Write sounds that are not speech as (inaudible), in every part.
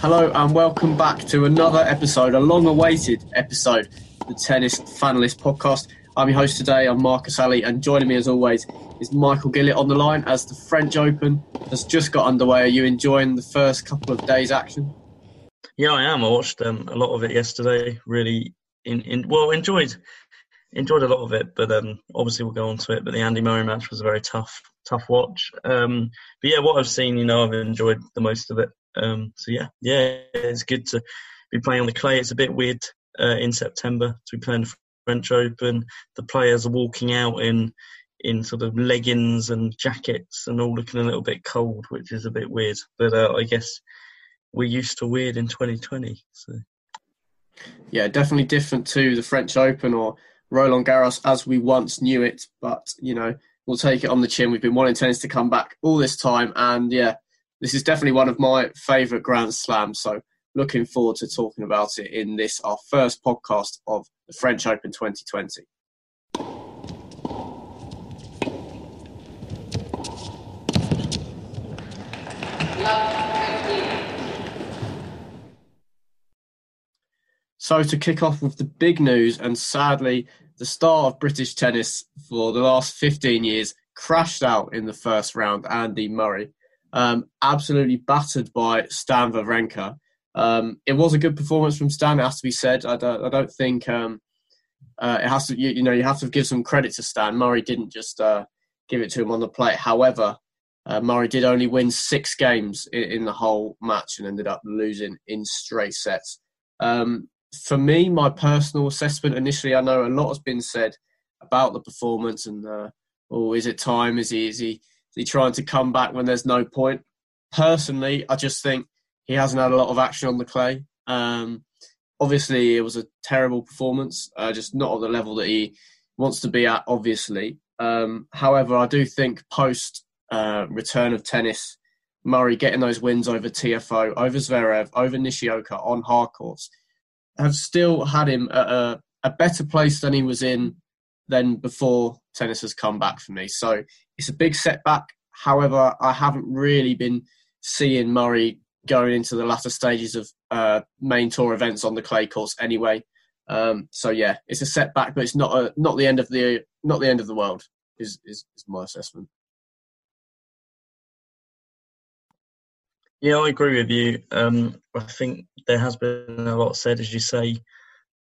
Hello and welcome back to another episode, a long awaited episode, the Tennis Fanlist podcast. I'm your host today, I'm Marcus Alley, and joining me as always is Michael Gillett on the line as the French Open has just got underway. Are you enjoying the first couple of days' action? Yeah, I am. I watched um, a lot of it yesterday. Really, in, in well, enjoyed enjoyed a lot of it, but um, obviously we'll go on to it. But the Andy Murray match was a very tough, tough watch. Um, but yeah, what I've seen, you know, I've enjoyed the most of it. Um, so yeah, yeah, it's good to be playing on the clay. It's a bit weird uh, in September to be playing the French Open. The players are walking out in in sort of leggings and jackets and all looking a little bit cold, which is a bit weird. But uh, I guess we're used to weird in 2020. So yeah, definitely different to the French Open or Roland Garros as we once knew it. But you know, we'll take it on the chin. We've been wanting tennis to come back all this time, and yeah, this is definitely one of my favourite Grand Slams. So looking forward to talking about it in this our first podcast of the French Open 2020. So to kick off with the big news, and sadly, the star of British tennis for the last 15 years crashed out in the first round, Andy Murray. Um, absolutely battered by Stan Wawrinka. Um, it was a good performance from Stan, it has to be said. I don't, I don't think um, uh, it has to, you, you, know, you have to give some credit to Stan. Murray didn't just uh, give it to him on the plate. However, uh, Murray did only win six games in, in, the whole match and ended up losing in straight sets. Um, for me, my personal assessment initially, I know a lot has been said about the performance and, uh, oh, is it time? Is he, is he, he trying to come back when there's no point? Personally, I just think he hasn't had a lot of action on the clay. Um, obviously, it was a terrible performance, uh, just not at the level that he wants to be at, obviously. Um, however, I do think post uh, return of tennis, Murray getting those wins over Tiafoe, over Zverev, over Nishioka on hard courts, have still had him at a, a better place than he was in than before tennis has come back for me. So it's a big setback. However, I haven't really been seeing Murray going into the latter stages of uh, main tour events on the clay course anyway. Um, so yeah, it's a setback, but it's not a, not the end of the not the end of the world. Is is, is my assessment. Yeah, I agree with you. Um, I think there has been a lot said, as you say,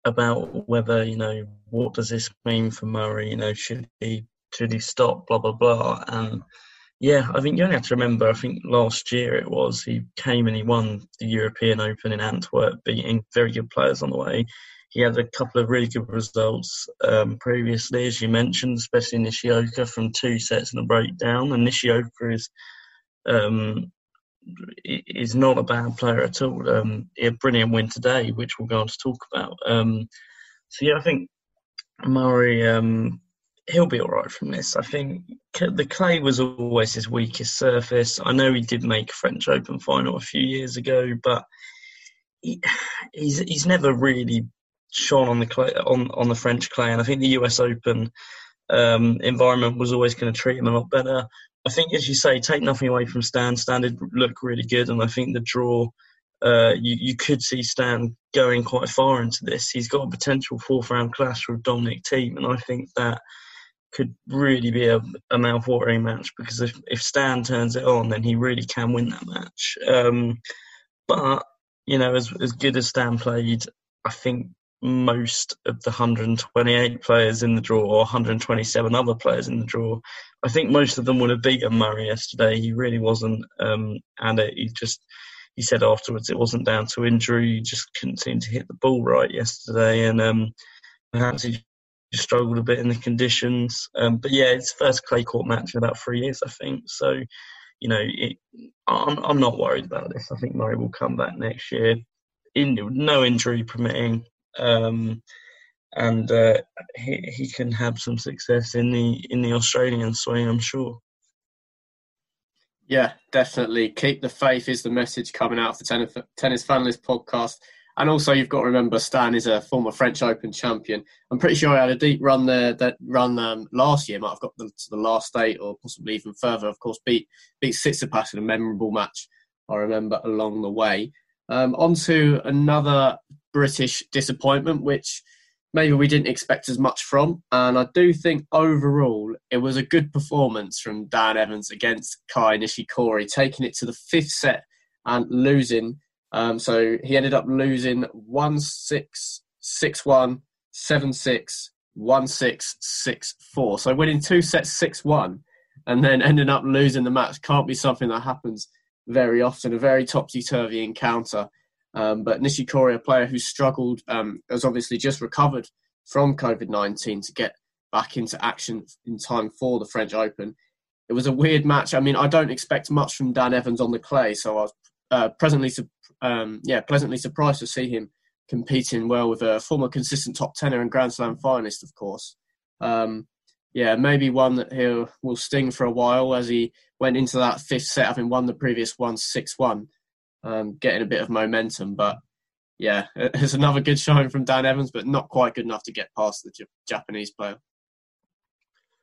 about whether you know what does this mean for Murray. You know, should he should he stop? Blah blah blah. And yeah, I think you only have to remember. I think last year it was he came and he won the European Open in Antwerp, beating very good players on the way. He had a couple of really good results um, previously, as you mentioned, especially Nishioka from two sets and a breakdown. And Nishioka is um, is not a bad player at all. Um, a brilliant win today, which we'll go on to talk about. Um, so yeah, I think Murray um, he'll be all right from this. I think the clay was always his weakest surface. I know he did make French Open final a few years ago, but he, (sighs) he's he's never really shone on the clay on on the French clay, and I think the US Open um, environment was always going to treat him a lot better. I think, as you say, take nothing away from Stan. Stan did look really good, and I think the draw, uh, you, you could see Stan going quite far into this. He's got a potential fourth round clash with Dominic Thiem, and I think that could really be a, a mouth-watering match because if, if Stan turns it on, then he really can win that match. Um, but you know, as as good as Stan played, I think most of the 128 players in the draw or 127 other players in the draw. I think most of them would have beaten Murray yesterday. He really wasn't, um, and it, he just he said afterwards it wasn't down to injury. He just couldn't seem to hit the ball right yesterday, and um, perhaps he struggled a bit in the conditions. Um, but yeah, it's first clay court match in about three years, I think. So, you know, it, I'm I'm not worried about this. I think Murray will come back next year, in no injury permitting um, and uh, he he can have some success in the in the Australian swing, I'm sure. Yeah, definitely. Keep the faith is the message coming out of the Tennis, tennis Fanlist podcast. And also, you've got to remember, Stan is a former French Open champion. I'm pretty sure he had a deep run there. That run um, last year might have got to the last eight, or possibly even further. Of course, beat beat Tsitsipas in a memorable match. I remember along the way. Um, on to another British disappointment, which maybe we didn't expect as much from. And I do think overall it was a good performance from Dan Evans against Kei Nishikori, taking it to the fifth set and losing. Um, so he ended up losing 1 6, 6 1, 7 6, 1 6, 6 4. So winning two sets 6 1 and then ending up losing the match can't be something that happens very often. A very topsy turvy encounter. Um, but Nishikori, a player who struggled, um, has obviously just recovered from COVID 19 to get back into action in time for the French Open. It was a weird match. I mean, I don't expect much from Dan Evans on the clay, so I was uh, presently, um, yeah, pleasantly surprised to see him competing well with a former consistent top tenner and Grand Slam finalist, of course. Um, yeah, maybe one that he will will sting for a while as he went into that fifth set, having won the previous one six one, um, getting a bit of momentum. But yeah, (laughs) it's another good showing from Dan Evans, but not quite good enough to get past the J- Japanese player.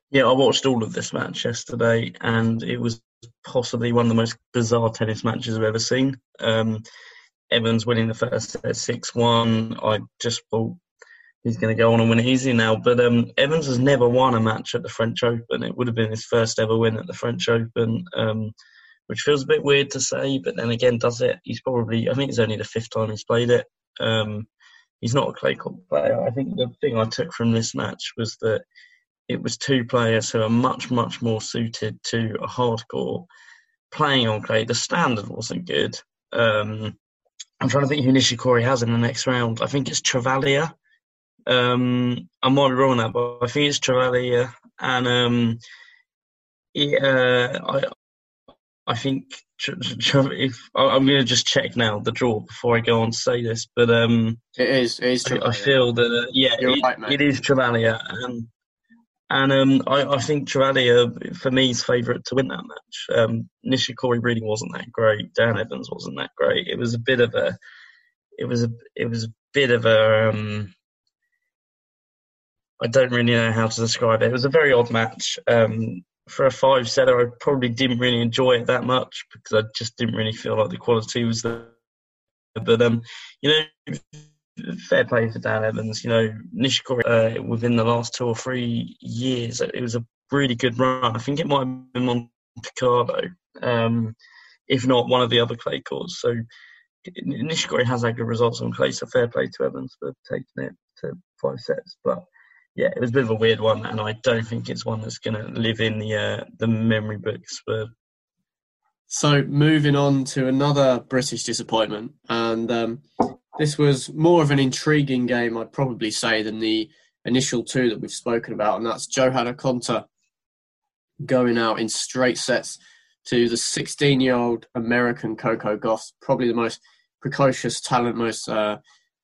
Yeah, I watched all of this match yesterday, and it was possibly one of the most bizarre tennis matches I've ever seen. Um, Evans winning the first set 6 1. I just thought he's going to go on and win it easy now. But um, Evans has never won a match at the French Open. It would have been his first ever win at the French Open, um, which feels a bit weird to say. But then again, does it? He's probably, I think it's only the fifth time he's played it. Um, he's not a clay court player. I think the thing I took from this match was that it was two players who are much, much more suited to a hardcore playing on clay. The standard wasn't good. Um, I'm trying to think who Nishikori has in the next round. I think it's Travaglia um, I might be wrong on that, but I think it's Travaglia, and um, uh, I I think if I'm going to just check now the draw before I go on to say this, but um, it is it is. I, I feel that uh, yeah, it, right, it is Travaglia, and and um, I, I think Travaglia for me is favourite to win that match. Um, Nishikori really wasn't that great. Dan Evans wasn't that great. It was a bit of a, it was a it was a bit of a um, I don't really know how to describe it. It was a very odd match. Um, for a five setter, I probably didn't really enjoy it that much because I just didn't really feel like the quality was there. But um, you know, fair play for Dan Evans. You know, Nishikori uh, within the last two or three years, it was a really good run. I think it might have been Monte Carlo, um, if not one of the other clay courts. So Nishikori has had good results on clay. So fair play to Evans for taking it to five sets, but yeah, it was a bit of a weird one, and I don't think it's one that's going to live in the uh, the memory books. But so moving on to another British disappointment, and um, this was more of an intriguing game, I'd probably say, than the initial two that we've spoken about, and that's Johanna Konta going out in straight sets to the 16-year-old American Coco Gauff, probably the most precocious talent, most uh,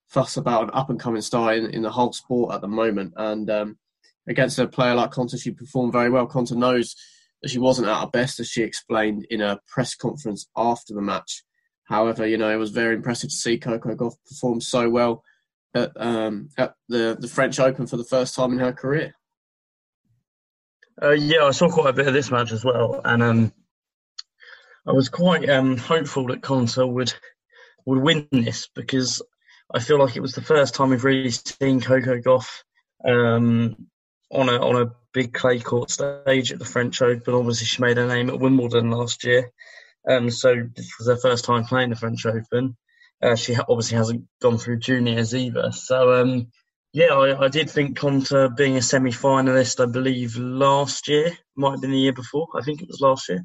fuss about an up and coming star in, in the whole sport at the moment. And um, against a player like Konta, she performed very well. Konta knows that she wasn't at her best, as she explained in a press conference after the match. However, you know, it was very impressive to see Coco Gauff perform so well at, um, at the, the French Open for the first time in her career. Uh, yeah, I saw quite a bit of this match as well, and um, I was quite um, hopeful that Konta would would win this because I feel like it was the first time we've really seen Coco Gauff um, on a on a big clay court stage at the French Open. Obviously, she made her name at Wimbledon last year, um, so this was her first time playing the French Open. Uh, she obviously hasn't gone through juniors either. So um, yeah, I, I, did think Konta being a semi-finalist, I believe last year might have been the year before. I think it was last year.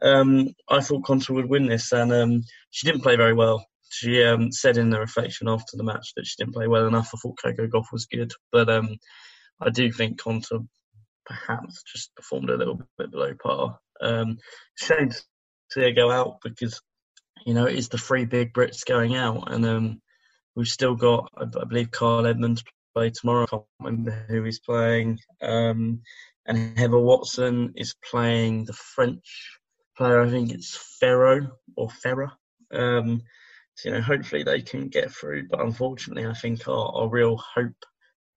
Um, I thought Konta would win this, and um, she didn't play very well she um, said in the reflection after the match that she didn't play well enough. I thought Coco Gauff was good, but um, I do think Konta perhaps just performed a little bit below par. Um, shame to her go out because you know it is the three big Brits going out, and um, we've still got I, I believe Kyle Edmund play tomorrow. I can't remember who he's playing, um, and Heather Watson is playing the French player. I think it's Ferro or Ferrer. Um, so, you know, hopefully they can get through. But unfortunately, I think our, our real hope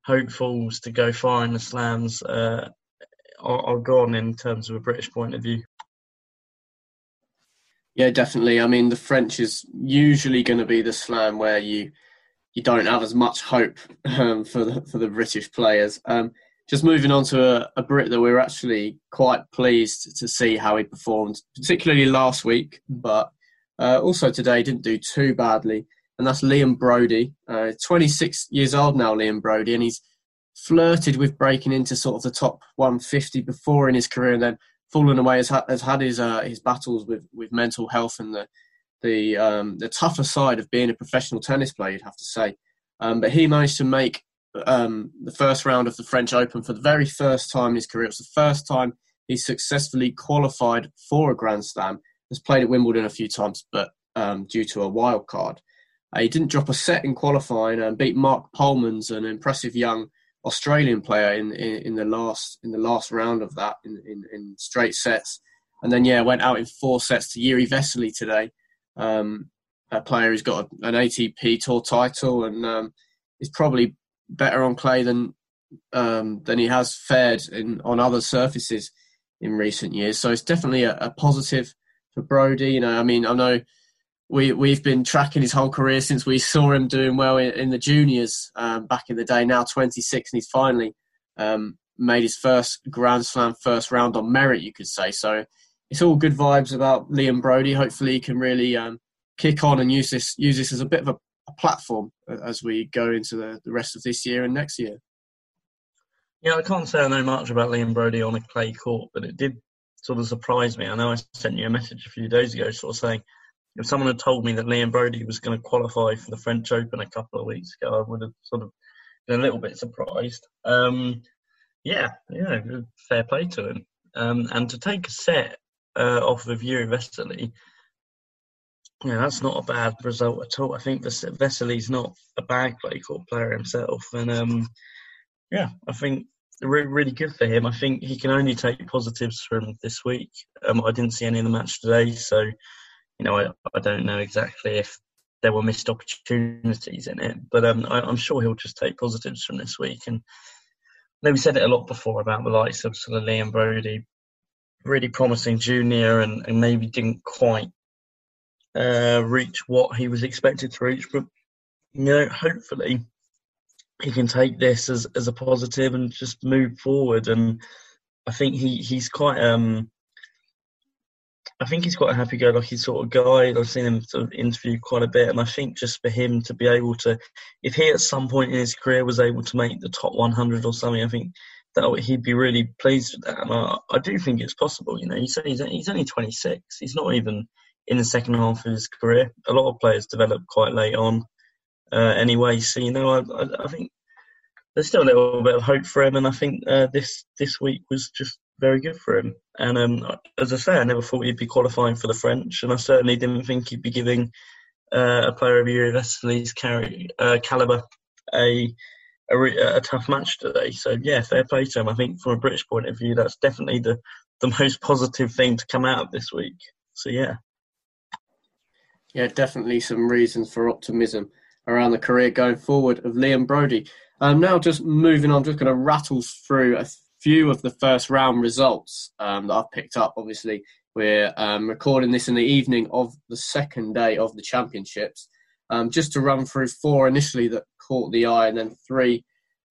hopefuls to go far in the slams uh, are, are, gone in terms of a British point of view. Yeah, definitely. I mean, the French is usually going to be the slam where you you don't have as much hope um, for the for the British players. Um, just moving on to a, a, Brit that we were actually quite pleased to see how he performed, particularly last week, but uh, also today didn't do too badly, and that's Liam Broady, Uh, 26 years old now, Liam Broady, and he's flirted with breaking into sort of the top 150 before in his career, and then fallen away. Has, ha- has had his uh, his battles with, with mental health and the the um, the tougher side of being a professional tennis player, you'd have to say. Um, but he managed to make um, the first round of the French Open for the very first time in his career. It was the first time he successfully qualified for a Grand Slam. Has played at Wimbledon a few times, but um, due to a wild card, uh, he didn't drop a set in qualifying and beat Mark Polmans, an impressive young Australian player, in, in, in the last in the last round of that in, in, in straight sets. And then yeah, went out in four sets to Jiri Vesely today um, a player who's got an ATP Tour title and um, is probably better on clay than um, than he has fared in on other surfaces in recent years. So it's definitely a, a, positive for Broady. You know, I mean, I know we we've been tracking his whole career since we saw him doing well in, in the juniors um, back in the day. Now 26, and he's finally um, made his first Grand Slam first round on merit, you could say. So it's all good vibes about Liam Broady. Hopefully, he can really um, kick on and use this use this as a bit of a, a platform as we go into the, the rest of this year and next year. Yeah, I can't say I know much about Liam Broady on a clay court, but it did sort of surprise me. I know I sent you a message a few days ago, sort of saying if someone had told me that Liam Broady was going to qualify for the French Open a couple of weeks ago, I would have sort of been a little bit surprised. Um, yeah, yeah, fair play to him. Um, and to take a set uh, off of Jiri Vesely, yeah, that's not a bad result at all. I think Vesely's not a bad clay court player himself, and um, yeah, I think really, really good for him. I think he can only take positives from this week. Um, I didn't see any of the match today, so you know I, I don't know exactly if there were missed opportunities in it, but um, I, am sure he'll just take positives from this week. And we said it a lot before about the likes of sort of Liam Broady really promising junior and, and maybe didn't quite uh, reach what he was expected to reach. But you know, hopefully he can take this as as a positive and just move forward. And I think he he's quite um. I think he's quite a happy-go-lucky sort of guy. I've seen him sort of interview quite a bit, and I think just for him to be able to, if he at some point in his career was able to make the top 100 or something, I think that he'd be really pleased with that. And I, I do think it's possible. You know, he's, he's he's only 26. He's not even in the second half of his career. A lot of players develop quite late on, uh, anyway. So you know, I, I, I, think there's still a little bit of hope for him, and I think uh, this this week was just very good for him. And um, as I say, I never thought he'd be qualifying for the French, and I certainly didn't think he'd be giving uh, a player of Jiri Vesely's uh, caliber a a, a, tough match today. So yeah, fair play to him. I think from a British point of view, that's definitely the the (laughs) most positive thing to come out of this week. So yeah, yeah, definitely some reasons for optimism around the career going forward of Liam Broady. Um, now, just moving on, just going to rattle through a few of the first round results um, that I've picked up. Obviously, we're um, recording this in the evening of the second day of the championships. Um, just to run through four initially that caught the eye, and then three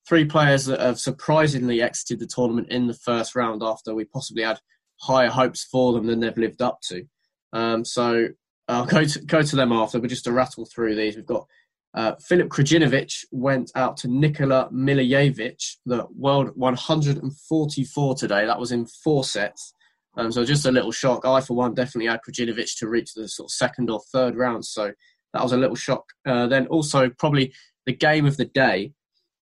three players that have surprisingly exited the tournament in the first round after we possibly had higher hopes for them than they've lived up to. Um, so I'll go to, go to them after, but just to rattle through these, we've got uh, Filip Krajinovic went out to Nikola Milojevic, the world 144 today. That was in four sets. Um, so just a little shock. I, for one, definitely had Krajinovic to reach the sort of second or third round. So that was a little shock. Uh, then also probably the game of the day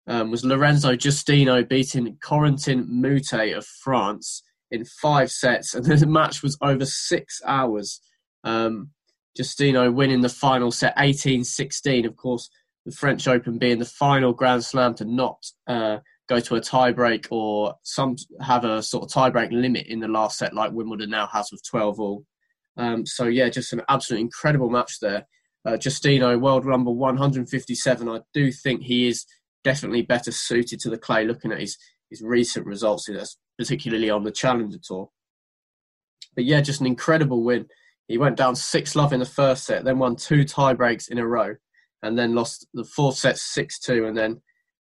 um, was Lorenzo Giustino beating Corentin Moutet of France in five sets, and (laughs) the match was over six hours. Um, Giustino winning the final set 18-16. Of course, the French Open being the final Grand Slam to not uh, go to a tiebreak or some have a sort of tiebreak limit in the last set, like Wimbledon now has with 12 all. Um, so yeah, just an absolutely incredible match there uh, Giustino, world number 157. I do think he is definitely better suited to the clay looking at his, his recent results, particularly on the Challenger Tour. But yeah, just an incredible win. He went down 6 love in the first set, then won two tie breaks in a row, and then lost the fourth set 6 2, and then,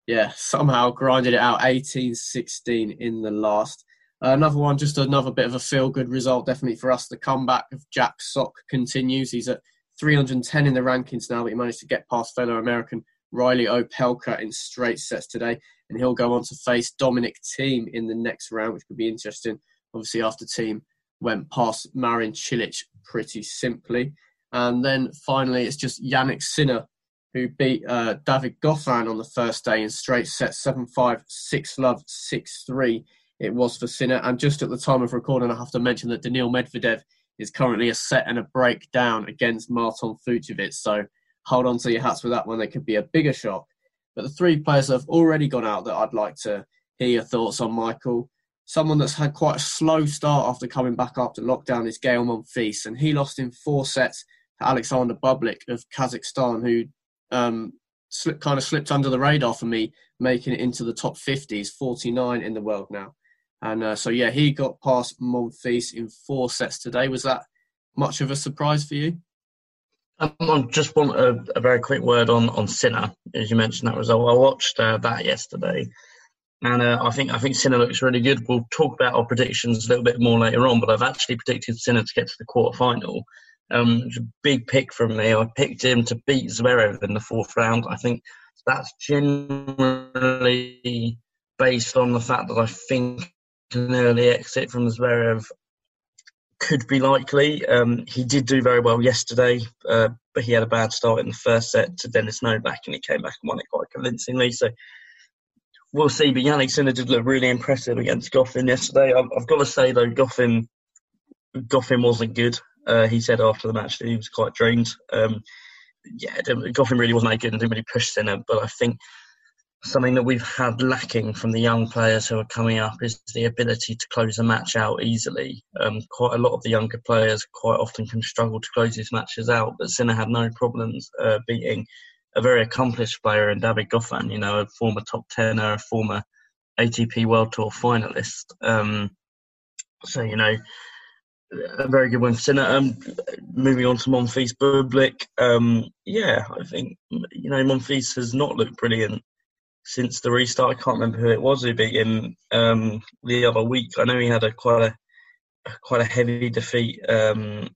yeah, somehow grinded it out 18 16 in the last. Uh, another one, just another bit of a feel good result, definitely for us. The comeback of Jack Sock continues. He's at 310 in the rankings now, but he managed to get past fellow American Reilly Opelka in straight sets today, and he'll go on to face Dominic Thiem in the next round, which could be interesting. Obviously, after Thiem went past Marin Cilic pretty simply. And then finally, it's just Jannik Sinner who beat uh, David Goffin on the first day in straight sets 7 5, 6 love, 6 3. It was for Sinner. And just at the time of recording, I have to mention that Daniil Medvedev is currently a set and a break down against Marton Fucsovics. So hold on to your hats with that one. They could be a bigger shock. But the three players have already gone out that I'd like to hear your thoughts on, Michael. Someone that's had quite a slow start after coming back after lockdown is Gael Monfils, and he lost in four sets to Alexander Bublik of Kazakhstan, who um, slipped, kind of slipped under the radar for me, making it into the top 50s, 49 in the world now. And uh, so, yeah, he got past Monfils in four sets today. Was that much of a surprise for you? Um, I just want a, a, very quick word on, on Sinner, as you mentioned that result. I watched uh, that yesterday, and uh, I think I think Sinner looks really good. We'll talk about our predictions a little bit more later on, but I've actually predicted Sinner to get to the quarter final. Um, it's a big pick from me. I picked him to beat Zverev in the fourth round. I think that's generally based on the fact that I think an early exit from Zverev could be likely. Um, he did do very well yesterday, uh, but he had a bad start in the first set to Dennis Novak, and he came back and won it quite convincingly. So we'll see. But Jannik Sinner did look really impressive against Goffin yesterday. I've, I've got to say though, Goffin, Goffin wasn't good. Uh, he said after the match that he was quite drained. Um, yeah, Goffin really wasn't that good and didn't really push Sinner. But I think something that we've had lacking from the young players who are coming up is the ability to close a match out easily. Um, quite a lot of the younger players quite often can struggle to close these matches out, but Sinner had no problems uh, beating a very accomplished player in David Goffin, you know, a former top tenner, a former ATP World Tour finalist. Um, so, you know, a very good win for Sinner. Um, moving on to Monfils Bublik, um, yeah, I think you know Monfils has not looked brilliant since the restart. I can't remember who it was who beat him um, the other week. I know he had a quite a quite a heavy defeat um,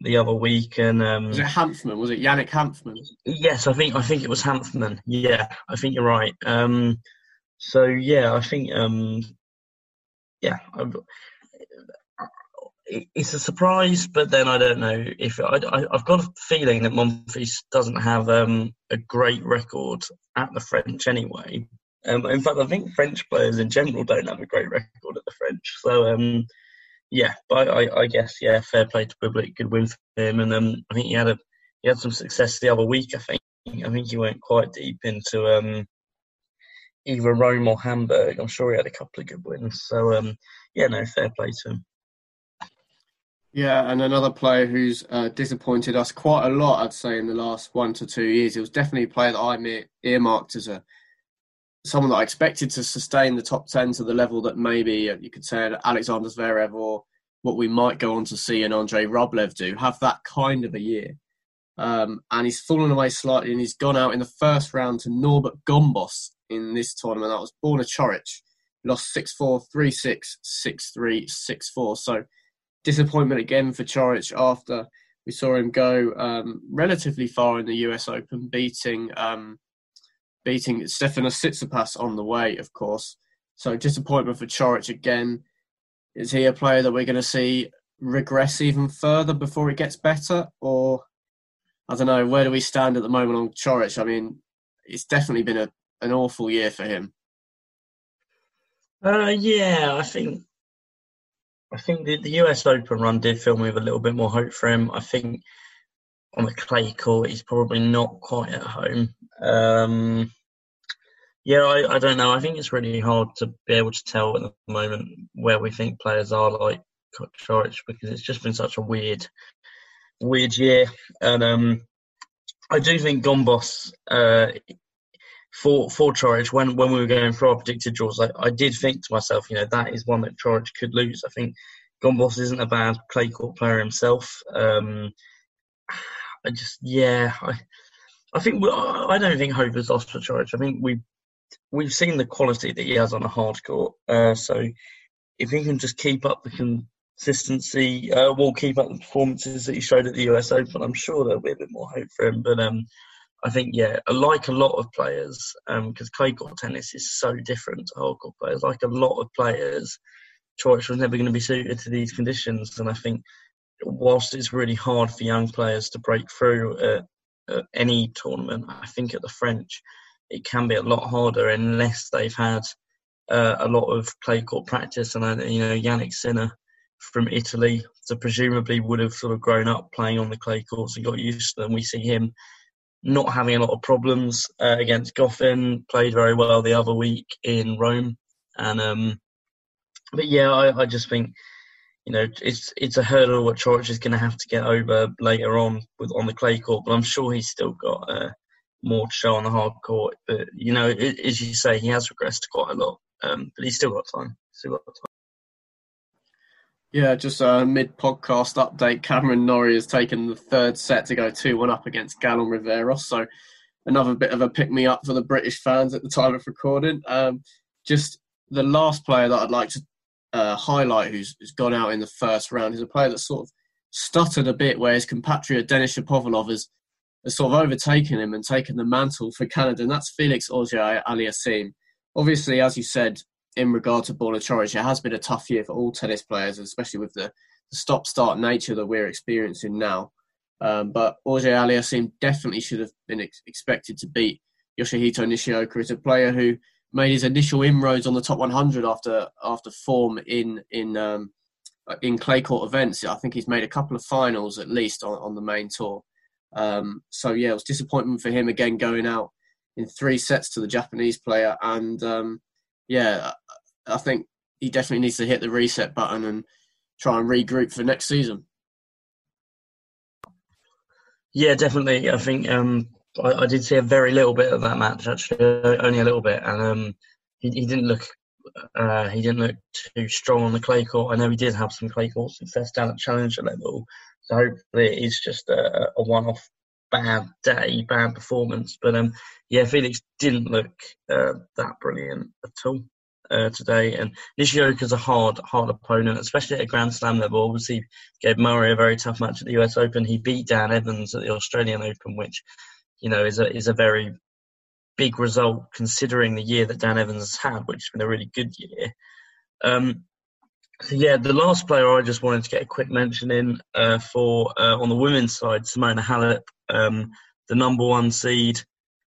the other week, and um, was it Hanfmann? Was it Yannick Hanfmann? Yes, I think I think it was Hanfmann. Yeah, I think you're right. Um, so yeah, I think um, yeah. I've, it's a surprise, but then I don't know if I, have got a feeling that Monfils doesn't have um, a great record at the French anyway. Um, in fact, I think French players in general don't have a great record at the French. So um, yeah, but I, I, guess yeah, fair play to Bublik, good win for him, and um, I think he had a he had some success the other week. I think I think he went quite deep into um, either Rome or Hamburg. I'm sure he had a couple of good wins. So um, yeah, no, fair play to him. Yeah, and another player who's uh, disappointed us quite a lot, I'd say, in the last one to two years. It was definitely a player that I earmarked as a someone that I expected to sustain the top ten to the level that maybe uh, you could say Alexander Zverev or what we might go on to see an Andrei Rublev do have that kind of a year. Um, and he's fallen away slightly, and he's gone out in the first round to Norbert Gombos in this tournament. That was Borna Coric. lost 6-4, 3-6, 6-3, 6-4. So disappointment again for Coric after we saw him go um, relatively far in the US Open, beating um, beating Stefanos Tsitsipas on the way, of course. So disappointment for Coric again. Is he a player that we're going to see regress even further before it gets better, or I don't know? Where do we stand at the moment on Coric? I mean, it's definitely been a, an awful year for him. Uh, yeah, I think I think the, the US Open run did fill me with a little bit more hope for him. I think on the clay court, he's probably not quite at home. Um, yeah, I, I don't know. I think it's really hard to be able to tell at the moment where we think players are like Coric because it's just been such a weird, weird year. And um, I do think Gombos uh, for for Coric when when we were going through our predicted draws, I, I did think to myself, you know, that is one that Coric could lose. I think Gombos isn't a bad clay court player himself. Um, I just, yeah, I, I think I don't think Hope has lost for charge. I think we we've seen the quality that he has on a hard court. Uh, so if he can just keep up the consistency, uh, will keep up the performances that he showed at the US Open, I'm sure there'll be a bit more hope for him. But um, I think, yeah, like a lot of players, because um, clay court tennis is so different to hard court players, like a lot of players, Coric was never going to be suited to these conditions. And I think, whilst it's really hard for young players to break through at, at any tournament, I think at the French, it can be a lot harder unless they've had uh, a lot of clay court practice. And, uh, you know, Jannik Sinner from Italy, so presumably would have sort of grown up playing on the clay courts and got used to them. We see him not having a lot of problems uh, against Goffin. Played very well the other week in Rome, and um, but yeah, I, I, just think you know it's it's a hurdle what Coric is going to have to get over later on with on the clay court. But I'm sure he's still got uh, more to show on the hard court. But you know, it, as you say, he has regressed quite a lot, um, but he's still got time. Still got time. Yeah, just a mid podcast update. Cameron Norrie has taken the third set to go 2 1 up against Galan Riveros. So, another bit of a pick me up for the British fans at the time of recording. Um, just the last player that I'd like to uh, highlight who's, who's gone out in the first round He's a player that sort of stuttered a bit, where his compatriot Denis Shapovalov has, has sort of overtaken him and taken the mantle for Canada, and that's Felix Auger Aliassime. Obviously, as you said, in regard to Borna Coric, it has been a tough year for all tennis players, especially with the, the stop-start nature that we're experiencing now. Um, but Auger Aliassime definitely should have been ex- expected to beat Yoshihito Nishioka. It's a player who made his initial inroads on the top 100 after after form in in um, in clay court events. I think he's made a couple of finals at least on, on the main tour. Um, so yeah, it was disappointment for him again going out in three sets to the Japanese player, and um, yeah, I think he definitely needs to hit the reset button and try and regroup for next season. Yeah, definitely. I think um, I, I, did see a very little bit of that match, actually, only a little bit, and um, he, he, didn't look uh, he didn't look too strong on the clay court. I know he did have some clay court success down at challenger level, so hopefully it is just a, a one-off bad day, bad performance. But um, yeah, Felix didn't look uh, that brilliant at all uh, today. And Nishioka's a hard, hard opponent, especially at a Grand Slam level. Obviously, gave Murray a very tough match at the US Open. He beat Dan Evans at the Australian Open, which you know is a is a very big result considering the year that Dan Evans has had, which has been a really good year. Um, so yeah, the last player I just wanted to get a quick mention in uh, for uh, on the women's side, Simona Halep, um, the number one seed,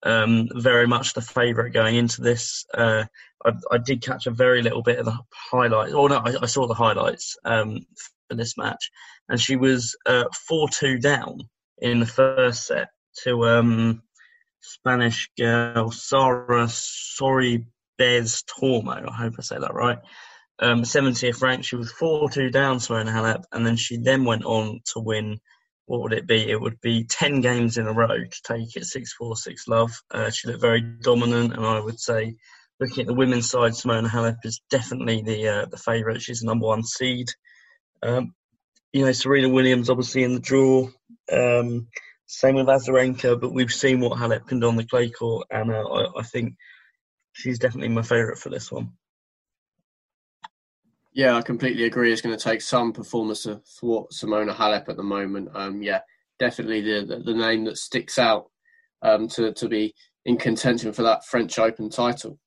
um, very much the favourite going into this. Uh, I, I, did catch a very little bit of the highlights, or no, I, I saw the highlights um, for this match, and she was uh, four-two down in the first set to um, Spanish girl Sara Bez Tormo. I hope I say that right um, 70th ranked. She was 4 2 down to Simona Halep, and then she then went on to win. What would it be? It would be 10 games in a row to take it 6 4 6 love. Uh, she looked very dominant, and I would say, looking at the women's side, Simona Halep is definitely the uh, the favourite. She's the number one seed. Um, you know, Serena Williams obviously in the draw. Um, same with Azarenka, but we've seen what Halep can do on the clay court, and uh, I, I think she's definitely my favourite for this one. Yeah, I completely agree. It's going to take some performance to thwart Simona Halep at the moment. Um, yeah, definitely the, the, the name that sticks out um, to to be in contention for that French Open title.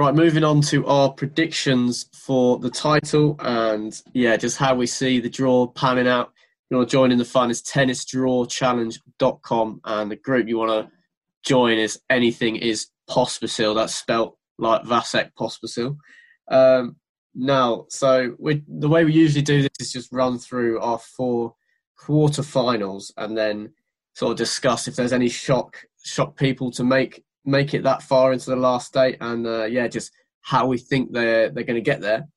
Right, moving on to our predictions for the title and yeah, just how we see the draw panning out. You want to join in the fun is tennisdrawchallenge.com and the group you want to join is anything is Pospisil. That's spelt like Vasek Pospisil. Um, now, so we, the way we usually do this is just run through our four quarterfinals and then sort of discuss if there's any shock shock people to make make it that far into the last eight, and uh, yeah, just how we think they're they're going to get there.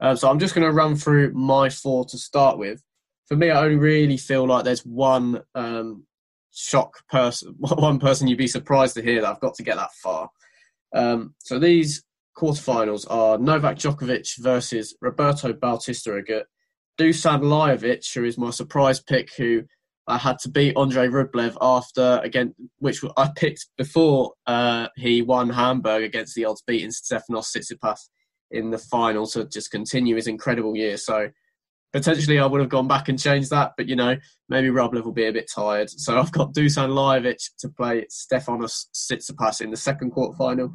Uh, so I'm just going to run through my four to start with. for me, I only really feel like there's one um, shock person, (laughs) one person you'd be surprised to hear that I've got to get that far. Um, so these quarterfinals are Novak Djokovic versus Roberto Bautista Agut, Dusan Lajovic, who is my surprise pick, who I had to beat Andre Rublev after again, which I picked before uh, he won Hamburg against the odds beating Stefanos Tsitsipas in the final to just continue his incredible year. So potentially I would have gone back and changed that, but you know maybe Rublev will be a bit tired. So I've got Dusan Lajovic to play Stefanos Tsitsipas in the second quarter final.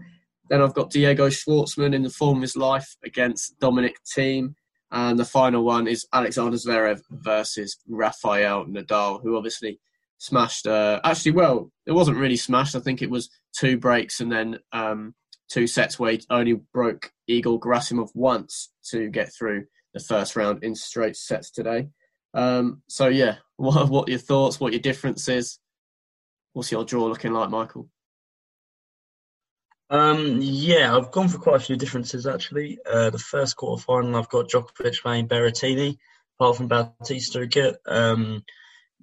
Then I've got Diego Schwartzman in the form of his life against Dominic Thiem. And the final one is Alexander Zverev versus Rafael Nadal, who obviously smashed. Uh, actually, well, it wasn't really smashed. I think it was two breaks and then um, two sets where he only broke Egor Gerasimov once to get through the first round in straight sets today. Um, so yeah, (laughs) what what are your thoughts? What your differences? What's your draw looking like, Michael? Um, yeah, I've gone for quite a few differences actually. Uh, the first quarter final, I've got Djokovic playing Berrettini, apart from Bautista Agut. Um,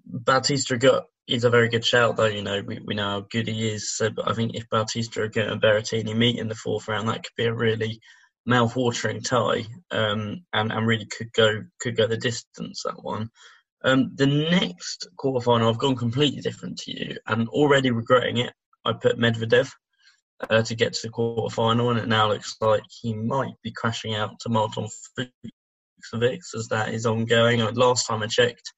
Bautista Agut is a very good shout, though. You know, we, we know how good he is. So, I think if Bautista Agut and Berrettini meet in the fourth round, that could be a really mouth-watering tie, um, and and really could go could go the distance. That one. Um, the next quarterfinal, I've gone completely different to you, and already regretting it. I put Medvedev uh, to get to the quarter final, and it now looks like he might be crashing out to Marton Fucsovics as that is ongoing. last time I checked,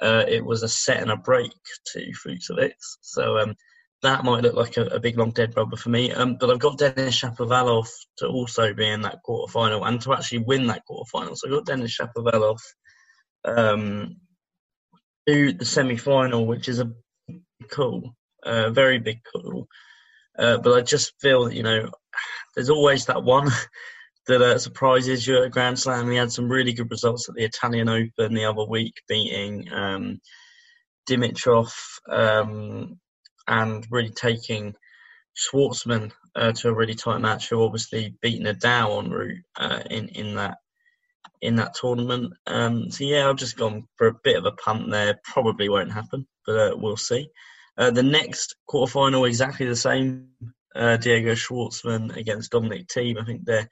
uh, it was a set and a break to Fucsovics, so um, that might look like a, a, big long dead rubber for me. Um, but I've got Denis Shapovalov to also be in that quarter final and to actually win that quarter final. So I've got Denis Shapovalov um, to the semi final, which is a cool, uh, very big cool. Uh, but I just feel that, you know, there's always that one (laughs) that uh, surprises you at a Grand Slam. We had some really good results at the Italian Open the other week, beating um, Dimitrov um, and really taking Schwartzman uh, to a really tight match. Who obviously beat Nadal en route uh, in in that in that tournament. Um, so yeah, I've just gone for a bit of a punt there. Probably won't happen, but uh, we'll see. Uh, the next quarterfinal, exactly the same. Uh, Diego Schwartzman against Dominic Thiem. I think they're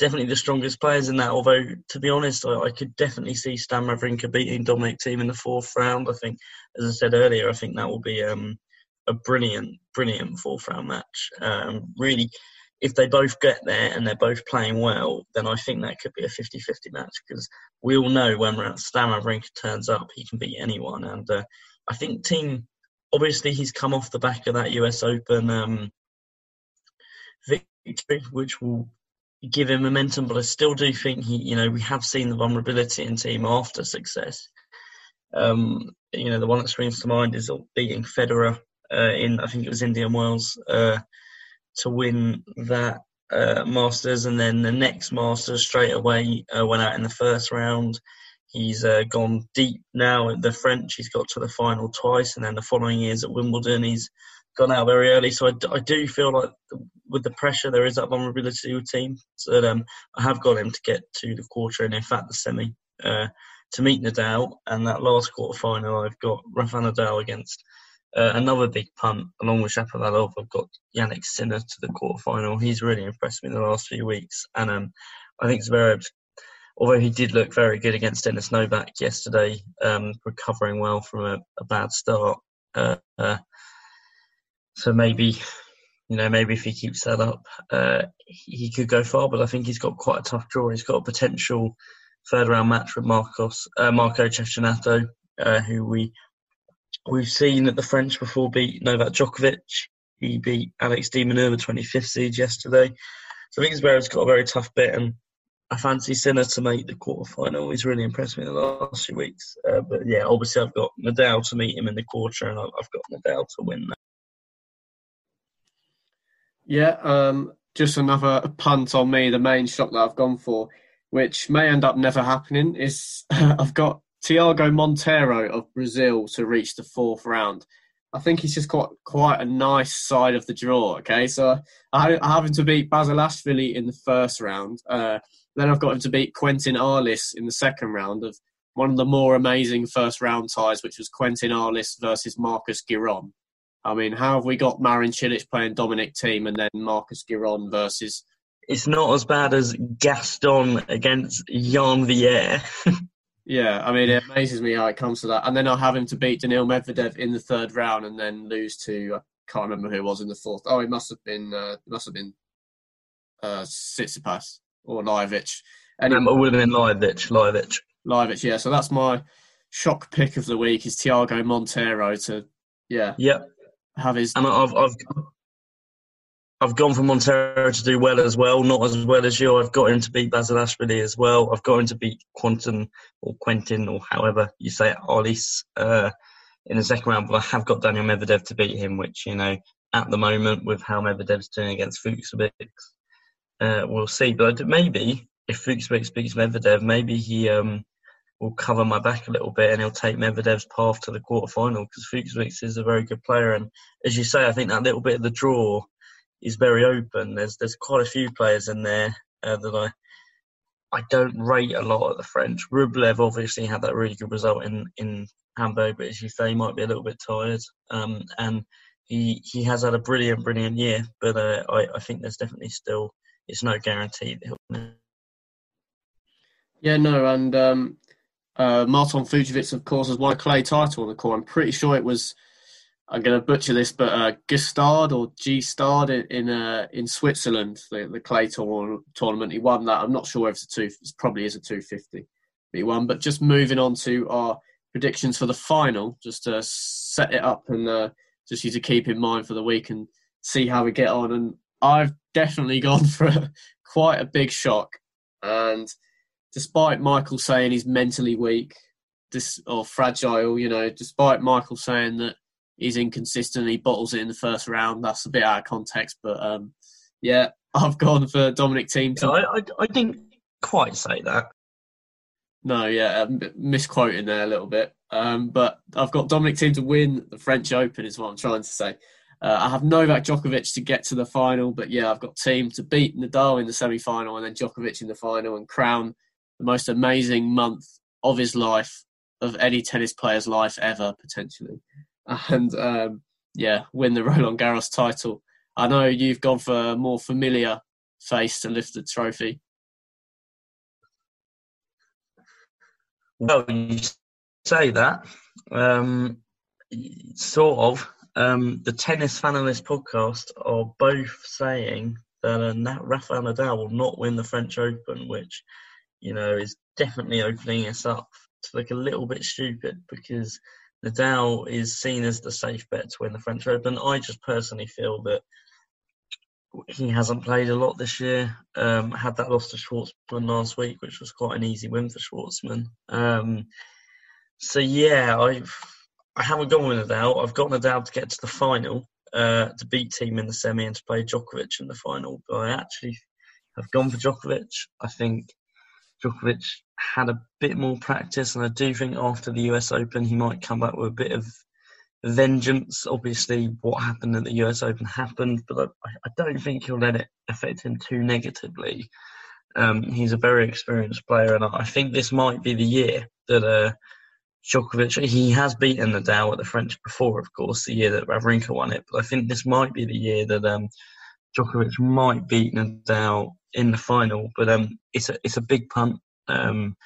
definitely the strongest players in that. Although, to be honest, I, I could definitely see Stan Wawrinka beating Dominic Thiem in the fourth round. I think, as I said earlier, I think that will be um, a brilliant, brilliant fourth round match. Um, really, if they both get there and they're both playing well, then I think that could be a 50 50 match because we all know when Stan Wawrinka turns up, he can beat anyone. And uh, I think Thiem obviously he's come off the back of that US Open um, victory, which will give him momentum. But I still do think he, you know, we have seen the vulnerability in Thiem after success. Um, you know, the one that springs to mind is beating Federer uh, in, I think it was Indian Wells, uh, to win that uh, Masters, and then the next Masters straight away uh, went out in the first round. He's uh, gone deep now at the French. He's got to the final twice, and then the following years at Wimbledon, he's gone out very early. So I, I do feel like with the pressure, there is that vulnerability with Thiem. So um, I have got him to get to the quarter, and in fact the semi uh, to meet Nadal. And that last quarter final, I've got Rafa Nadal against uh, another big punt along with Shapovalov. I've got Jannik Sinner to the quarter final. He's really impressed me in the last few weeks, and um, I think Zverev's although he did look very good against Dennis Novak yesterday, um, recovering well from a, a bad start. Uh, uh, so maybe, you know, maybe if he keeps that up, uh, he could go far. But I think he's got quite a tough draw. He's got a potential third round match with Marcos uh, Marco Cecchinato, uh, who we we've seen at the French before beat Novak Djokovic. He beat Alex de the 25th seed yesterday. So I think Zverev's got a very tough bit, and I fancy Sinner to make the quarterfinal. He's really impressed me in the last few weeks. Uh, but yeah, obviously I've got Nadal to meet him in the quarter, and I've got Nadal to win that. Yeah, um, just another punt on me. The main shot that I've gone for, which may end up never happening, is (laughs) I've got Thiago Monteiro of Brazil to reach the fourth round. I think he's just got quite a nice side of the draw. Okay, so I, I to beat Basilashvili in the first round. Uh, then I've got him to beat Quentin Halys in the second round of one of the more amazing first round ties, which was Quentin Halys versus Marcos Giron. I mean, how have we got Marin Cilic playing Dominic Thiem and then Marcus Giron versus? It's not as bad as Gaston against Janvier. (laughs) yeah, I mean, it amazes me how it comes to that. And then I'll have him to beat Daniil Medvedev in the third round and then lose to I can't remember who it was in the fourth. Oh, it must have been uh, it must have been uh, Tsitsipas or Lajovic. Anyway, um, it would have been Lajovic. Lajovic. Lajovic, yeah. So that's my shock pick of the week is Thiago Monteiro to, yeah. Yep. Have his. And I've, I've, I've gone for Monteiro to do well as well, not as well as you. I've got him to beat Basil Basilashvili as well. I've got him to beat Quentin or Quentin or however you say it, Halys, uh, in the second round. But I have got Daniil Medvedev to beat him, which, you know, at the moment with how Medvedev's doing against Fucsovics, uh, we'll see. But maybe if Fucsovics beats Medvedev, maybe he um, will cover my back a little bit and he'll take Medvedev's path to the quarterfinal because Fucsovics is a very good player. And as you say, I think that little bit of the draw is very open. There's there's quite a few players in there uh, that I I don't rate a lot of the French. Rublev obviously had that really good result in in Hamburg, but as you say, he might be a little bit tired. Um, and he he has had a brilliant brilliant year, but uh, I I think there's definitely still it's no guarantee that he'll. Yeah, no, and um, uh, Marton Fucsovics, of course, has won a clay title on the court. I'm pretty sure it was. I'm going to butcher this, but uh, Gstaad or G Stard in in, uh, in Switzerland, the, the clay tour, tournament. He won that. I'm not sure if it's a two. It probably is a 250. he won. But just moving on to our predictions for the final, just to set it up and uh, just you to keep in mind for the week and see how we get on. And I've definitely gone for a, (laughs) quite a big shock, and despite Michael saying he's mentally weak this, or fragile, you know, despite Michael saying that he's inconsistent, he bottles it in the first round. That's a bit out of context, but um, yeah, (laughs) I've gone for Dominic Thiem. To... I, I, I didn't quite say that. No, yeah, I'm misquoting there a little bit. Um, but I've got Dominic Thiem to win the French Open, is what I'm trying to say. Uh, I have Novak Djokovic to get to the final, but yeah, I've got Thiem to beat Nadal in the semi final and then Djokovic in the final and crown the most amazing month of his life, of any tennis player's life ever, potentially. (laughs) And um, yeah, win the (laughs) Roland Garros title. I know you've gone for a more familiar face to lift the trophy. Well, you say that. Um, sort of. Um, the Tennis Fanalist podcast are both saying that uh, Rafael Nadal will not win the French Open, which you know, is definitely opening us up to look a little bit stupid because Nadal is seen as the safe bet to win the French Open. I just personally feel that he hasn't played a lot this year. Um, had that loss to Schwartzman last week, which was quite an easy win for Schwartzman. Um, so yeah, I've I haven't gone with Nadal. I've got Nadal to get to the final, uh, to beat Thiem in the semi and to play Djokovic in the final. But I actually have gone for Djokovic. I think Djokovic had a bit more practice, and I do think after the US Open he might come back with a bit of vengeance. Obviously, what happened at the US Open happened, but I, I don't think he'll let it affect him too negatively. Um, he's a very experienced player, and I think this might be the year that uh, Djokovic. He has beaten Nadal at the French before, of course, the year that Wawrinka won it. But I think this might be the year that um, Djokovic might beat Nadal in the final, but um, it's a it's a big punt. Um,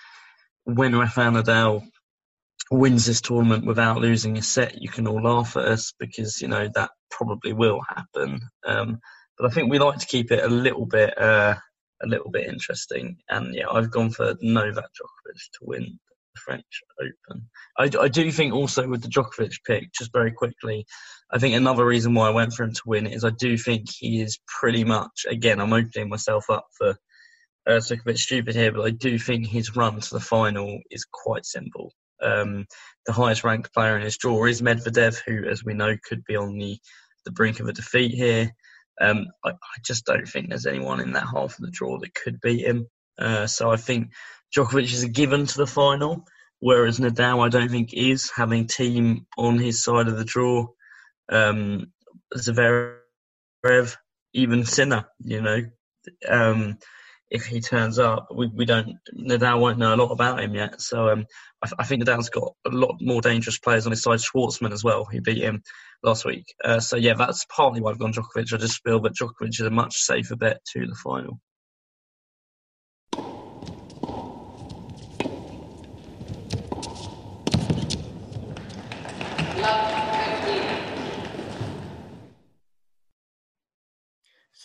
when Rafael Nadal wins this tournament without losing a set, you can all laugh at us because you know that probably will happen. Um, but I think we like to keep it a little bit uh, a little bit interesting, and yeah, I've gone for Novak Djokovic to win French Open. I, I do think also with the Djokovic pick, just very quickly, I think another reason why I went for him to win is I do think he is pretty much, again, I'm opening myself up for uh, look a bit stupid here, but I do think his run to the final is quite simple. Um, the highest ranked player in his draw is Medvedev, who, as we know, could be on the, the brink of a defeat here. Um, I, I, just don't think there's anyone in that half of the draw that could beat him. Uh, so I think Djokovic is a given to the final, whereas Nadal I don't think is having Thiem on his side of the draw. Um, Zverev, even Sinner, you know. Um, if he turns up, we, we don't Nadal won't know a lot about him yet. So um, I, I, think Nadal's got a lot more dangerous players on his side. Schwartzman as well, he beat him last week. Uh, so yeah, that's partly why I've gone Djokovic. I just feel that Djokovic is a much safer bet to the final.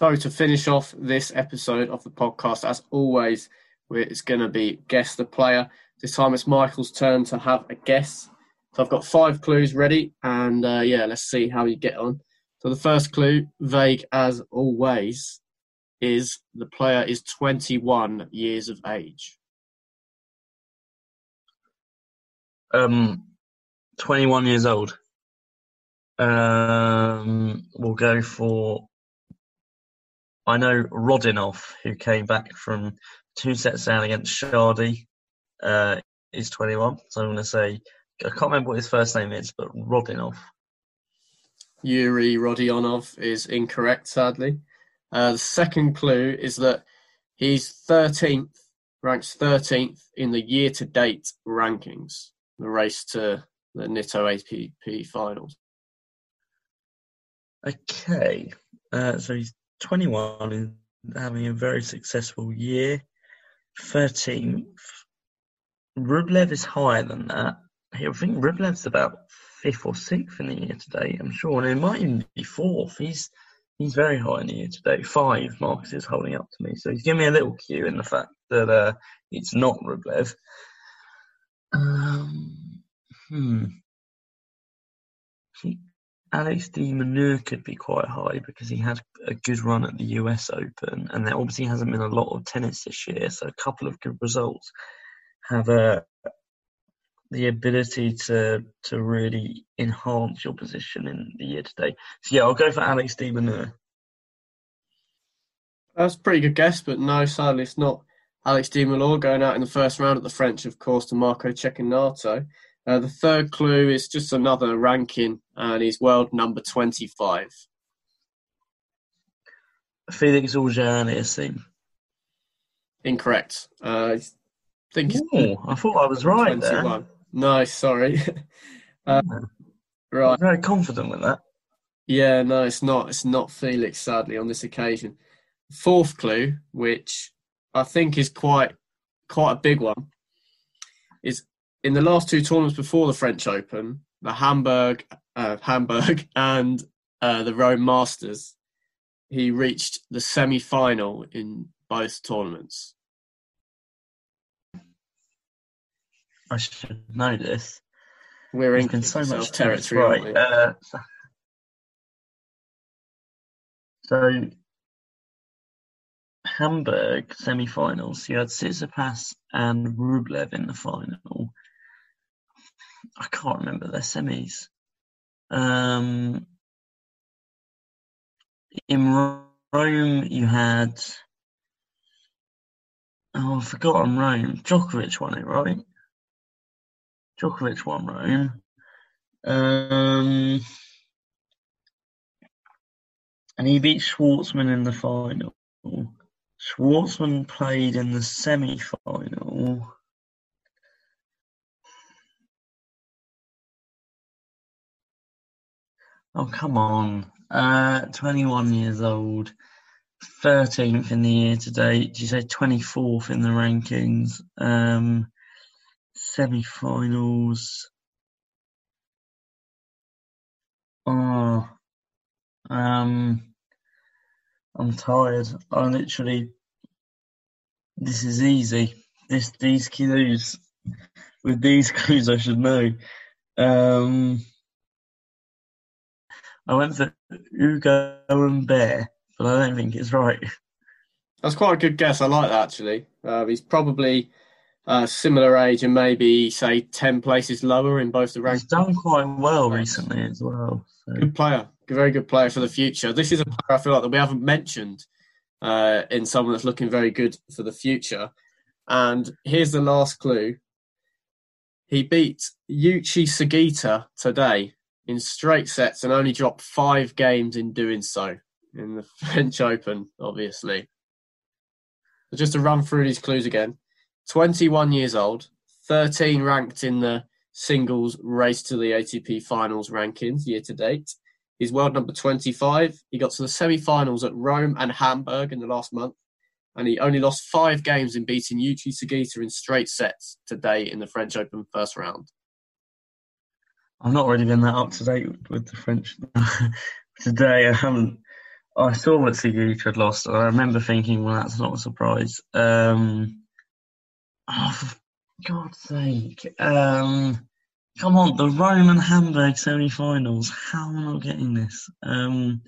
So, to finish off this episode of the podcast, as always, it's going to be guess the player. This time it's Michael's turn to have a guess. So, I've got five clues ready, and uh, yeah, let's see how you get on. So, the first clue, vague as always, is the player is 21 years of age. Um, 21 years old. Um, we'll go for I know Rodionov, who came back from two sets down against Chardy, uh, is 21. So I'm going to say, I can't remember what his first name is, but Rodionov. Jurij Rodionov is incorrect, sadly. Uh, the second clue is that he's 13th, ranks 13th in the year to date rankings, the race to the Nitto ATP finals. Okay, uh, so he's 21 and having a very successful year. 13th. Rublev is higher than that. I think Rublev's about fifth or sixth in the year today, I'm sure. And it might even be fourth. He's he's very high in the year today. Five, Marcus is holding up to me. So he's giving me a little cue in the fact that uh, it's not Rublev. Um, hmm. Alex de Minaur could be quite high because he had a good run at the US Open, and there obviously hasn't been a lot of tennis this year, so a couple of good results have uh, the ability to to really enhance your position in the year today. So yeah, I'll go for Alex de Minaur. That's a pretty good guess, but no, sadly it's not. Alex de Minaur going out in the first round at the French, of course, to Marco Cecchinato. Uh, the third clue is just another ranking, and he's world number 25. Felix Auger-Aliassime. Incorrect. Uh, I think Ooh, I thought I was right 21. there. No, sorry. (laughs) uh, right. Very confident with that. Yeah, no, it's not. It's not Felix, sadly, on this occasion. Fourth clue, which I think is quite quite a big one, is in the last two tournaments before the French Open, the Hamburg, uh, Hamburg, (laughs) and uh, the Rome Masters, he reached the semi-final in both tournaments. I should know this. We're in so much territory, right? Uh, so, so Hamburg semi-finals, you had Tsitsipas and Rublev in the final. I can't remember their semis. Um, in Rome, you had. Oh, I forgot on Rome. Djokovic won it, right? Djokovic won Rome. Um, and he beat Schwartzman in the final. Schwartzman played in the semi final. Oh, come on. Uh, 21 years old, 13th in the year to date. you say 24th in the rankings? Um, Semi finals. Oh, um, I'm tired. I literally, this is easy. This, these clues, with these (laughs) clues, I should know. Um, I went for Ugo Humbert, but I don't think it's right. That's quite a good guess. I like that actually. Uh, he's probably uh, similar age and maybe say ten places lower in both the ranks. He's done quite well recently as well. So. Good player, very good player for the future. This is a player I feel like that we haven't mentioned uh, in someone that's looking very good for the future. And here's the last clue. He beat Yuichi Sugita today in straight sets and only dropped five games in doing so in the (laughs) French Open, obviously. So just to run through these clues again 21 years old, 13 ranked in the singles race to the ATP finals rankings year to date. He's world number 25. He got to the semi finals at Rome and Hamburg in the last month. And he only lost five games in beating Yuki Sugita in straight sets today in the French Open first round. I've not really been that up to date with the French (laughs) today. I haven't. I saw what Sugita had lost, and I remember thinking, "Well, that's not a surprise." Um, oh, for God's sake! Um, come on, the Roman Hamburg semi-finals. How am I not getting this? Um,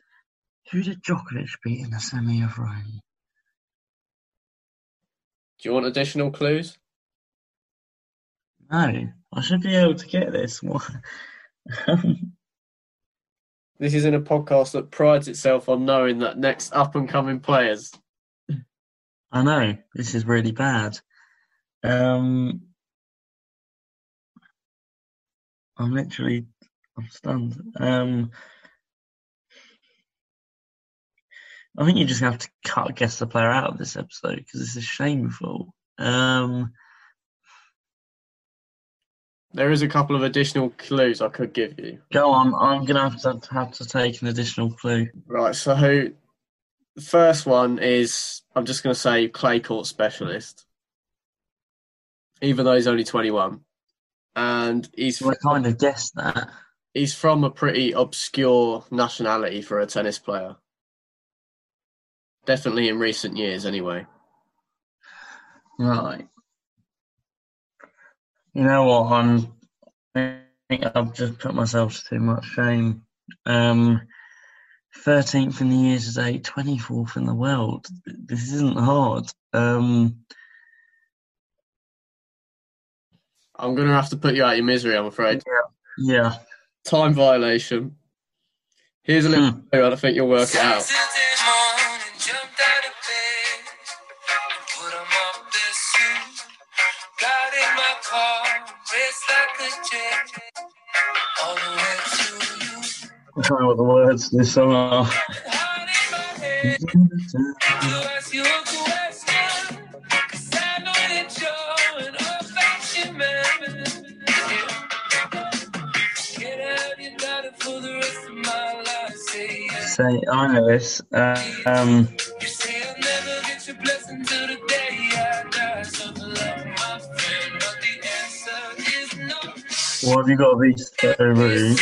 who did Djokovic beat in the semi of Rome? Do you want additional clues? No, I should be able to get this. (laughs) this is in a podcast that prides itself on knowing that next up and coming players. I know this is really bad. Um, I'm literally, I'm stunned. Um, I think you just have to cut guess the player out of this episode because this is shameful. Um, there is a couple of additional clues I could give you. Go on. I'm gonna have to have to take an additional clue. Right. So the first one is I'm just gonna say clay court specialist, even though he's only 21, and he's. Well, I kind of guessed that. He's from a pretty obscure nationality for a tennis player. Definitely in recent years, anyway. Right. You know what? I'm. I think I've just put myself to too much shame. Um, 13th in the year today, 24th in the world. This isn't hard. Um, I'm going to have to put you out of your misery, I'm afraid. Yeah. yeah. Time violation. Here's a little hmm. clue, I think you'll work it out. I don't know what the words this are. Say, I know this. Uh, um, what have you got to be so rude?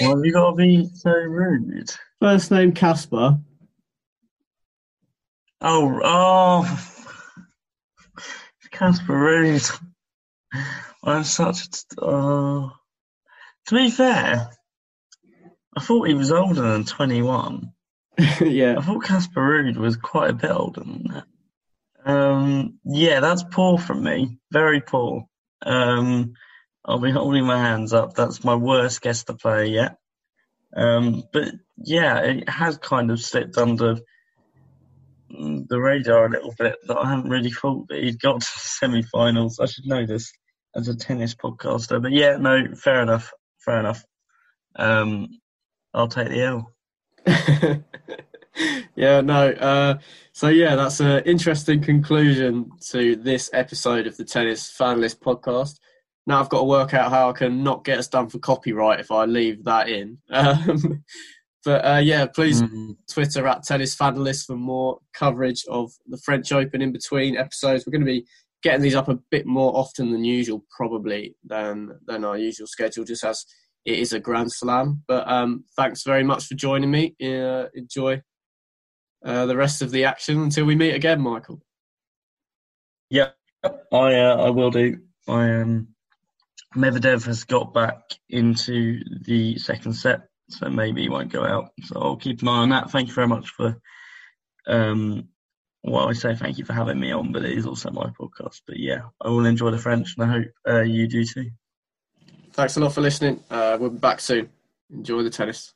Why have you got to be so rude? First name Casper. Oh, oh, Casper Ruud. I'm such. Uh, to be fair, I thought he was older than 21. (laughs) yeah. I thought Casper Ruud was quite a bit older than that. Um, yeah, that's poor from me. Very poor. Um, I'll be holding my hands up. That's my worst guess to play yet. Um, but yeah, it has kind of slipped under the radar a little bit that I haven't really thought that he'd got (laughs) to the semi-finals. I should know this as a tennis podcaster, but yeah, no, fair enough, fair enough. Um, I'll take the L. (laughs) yeah, no. Uh, so yeah, that's an interesting conclusion to this episode of the Tennis Fanlist podcast now I've got to work out how I can not get us done for copyright if I leave that in. (laughs) Um, but uh, yeah, please mm-hmm. Twitter at Tennis Fanlist for more coverage of the French Open in between episodes. We're going to be getting these up a bit more often than usual, probably than than our usual schedule, just as it is a Grand Slam. But um, thanks very much for joining me. Uh, enjoy uh, the rest of the action until we meet again, Michael. Yeah, I uh, I will do. I um Medvedev has got back into the second set, so maybe he won't go out. So I'll keep an eye on that. Thank you very much for, um, well, I say thank you for having me on, but it is also my podcast. But yeah, I will enjoy the French, and I hope uh, you do too. Thanks a lot for listening. Uh, we'll be back soon. Enjoy the tennis.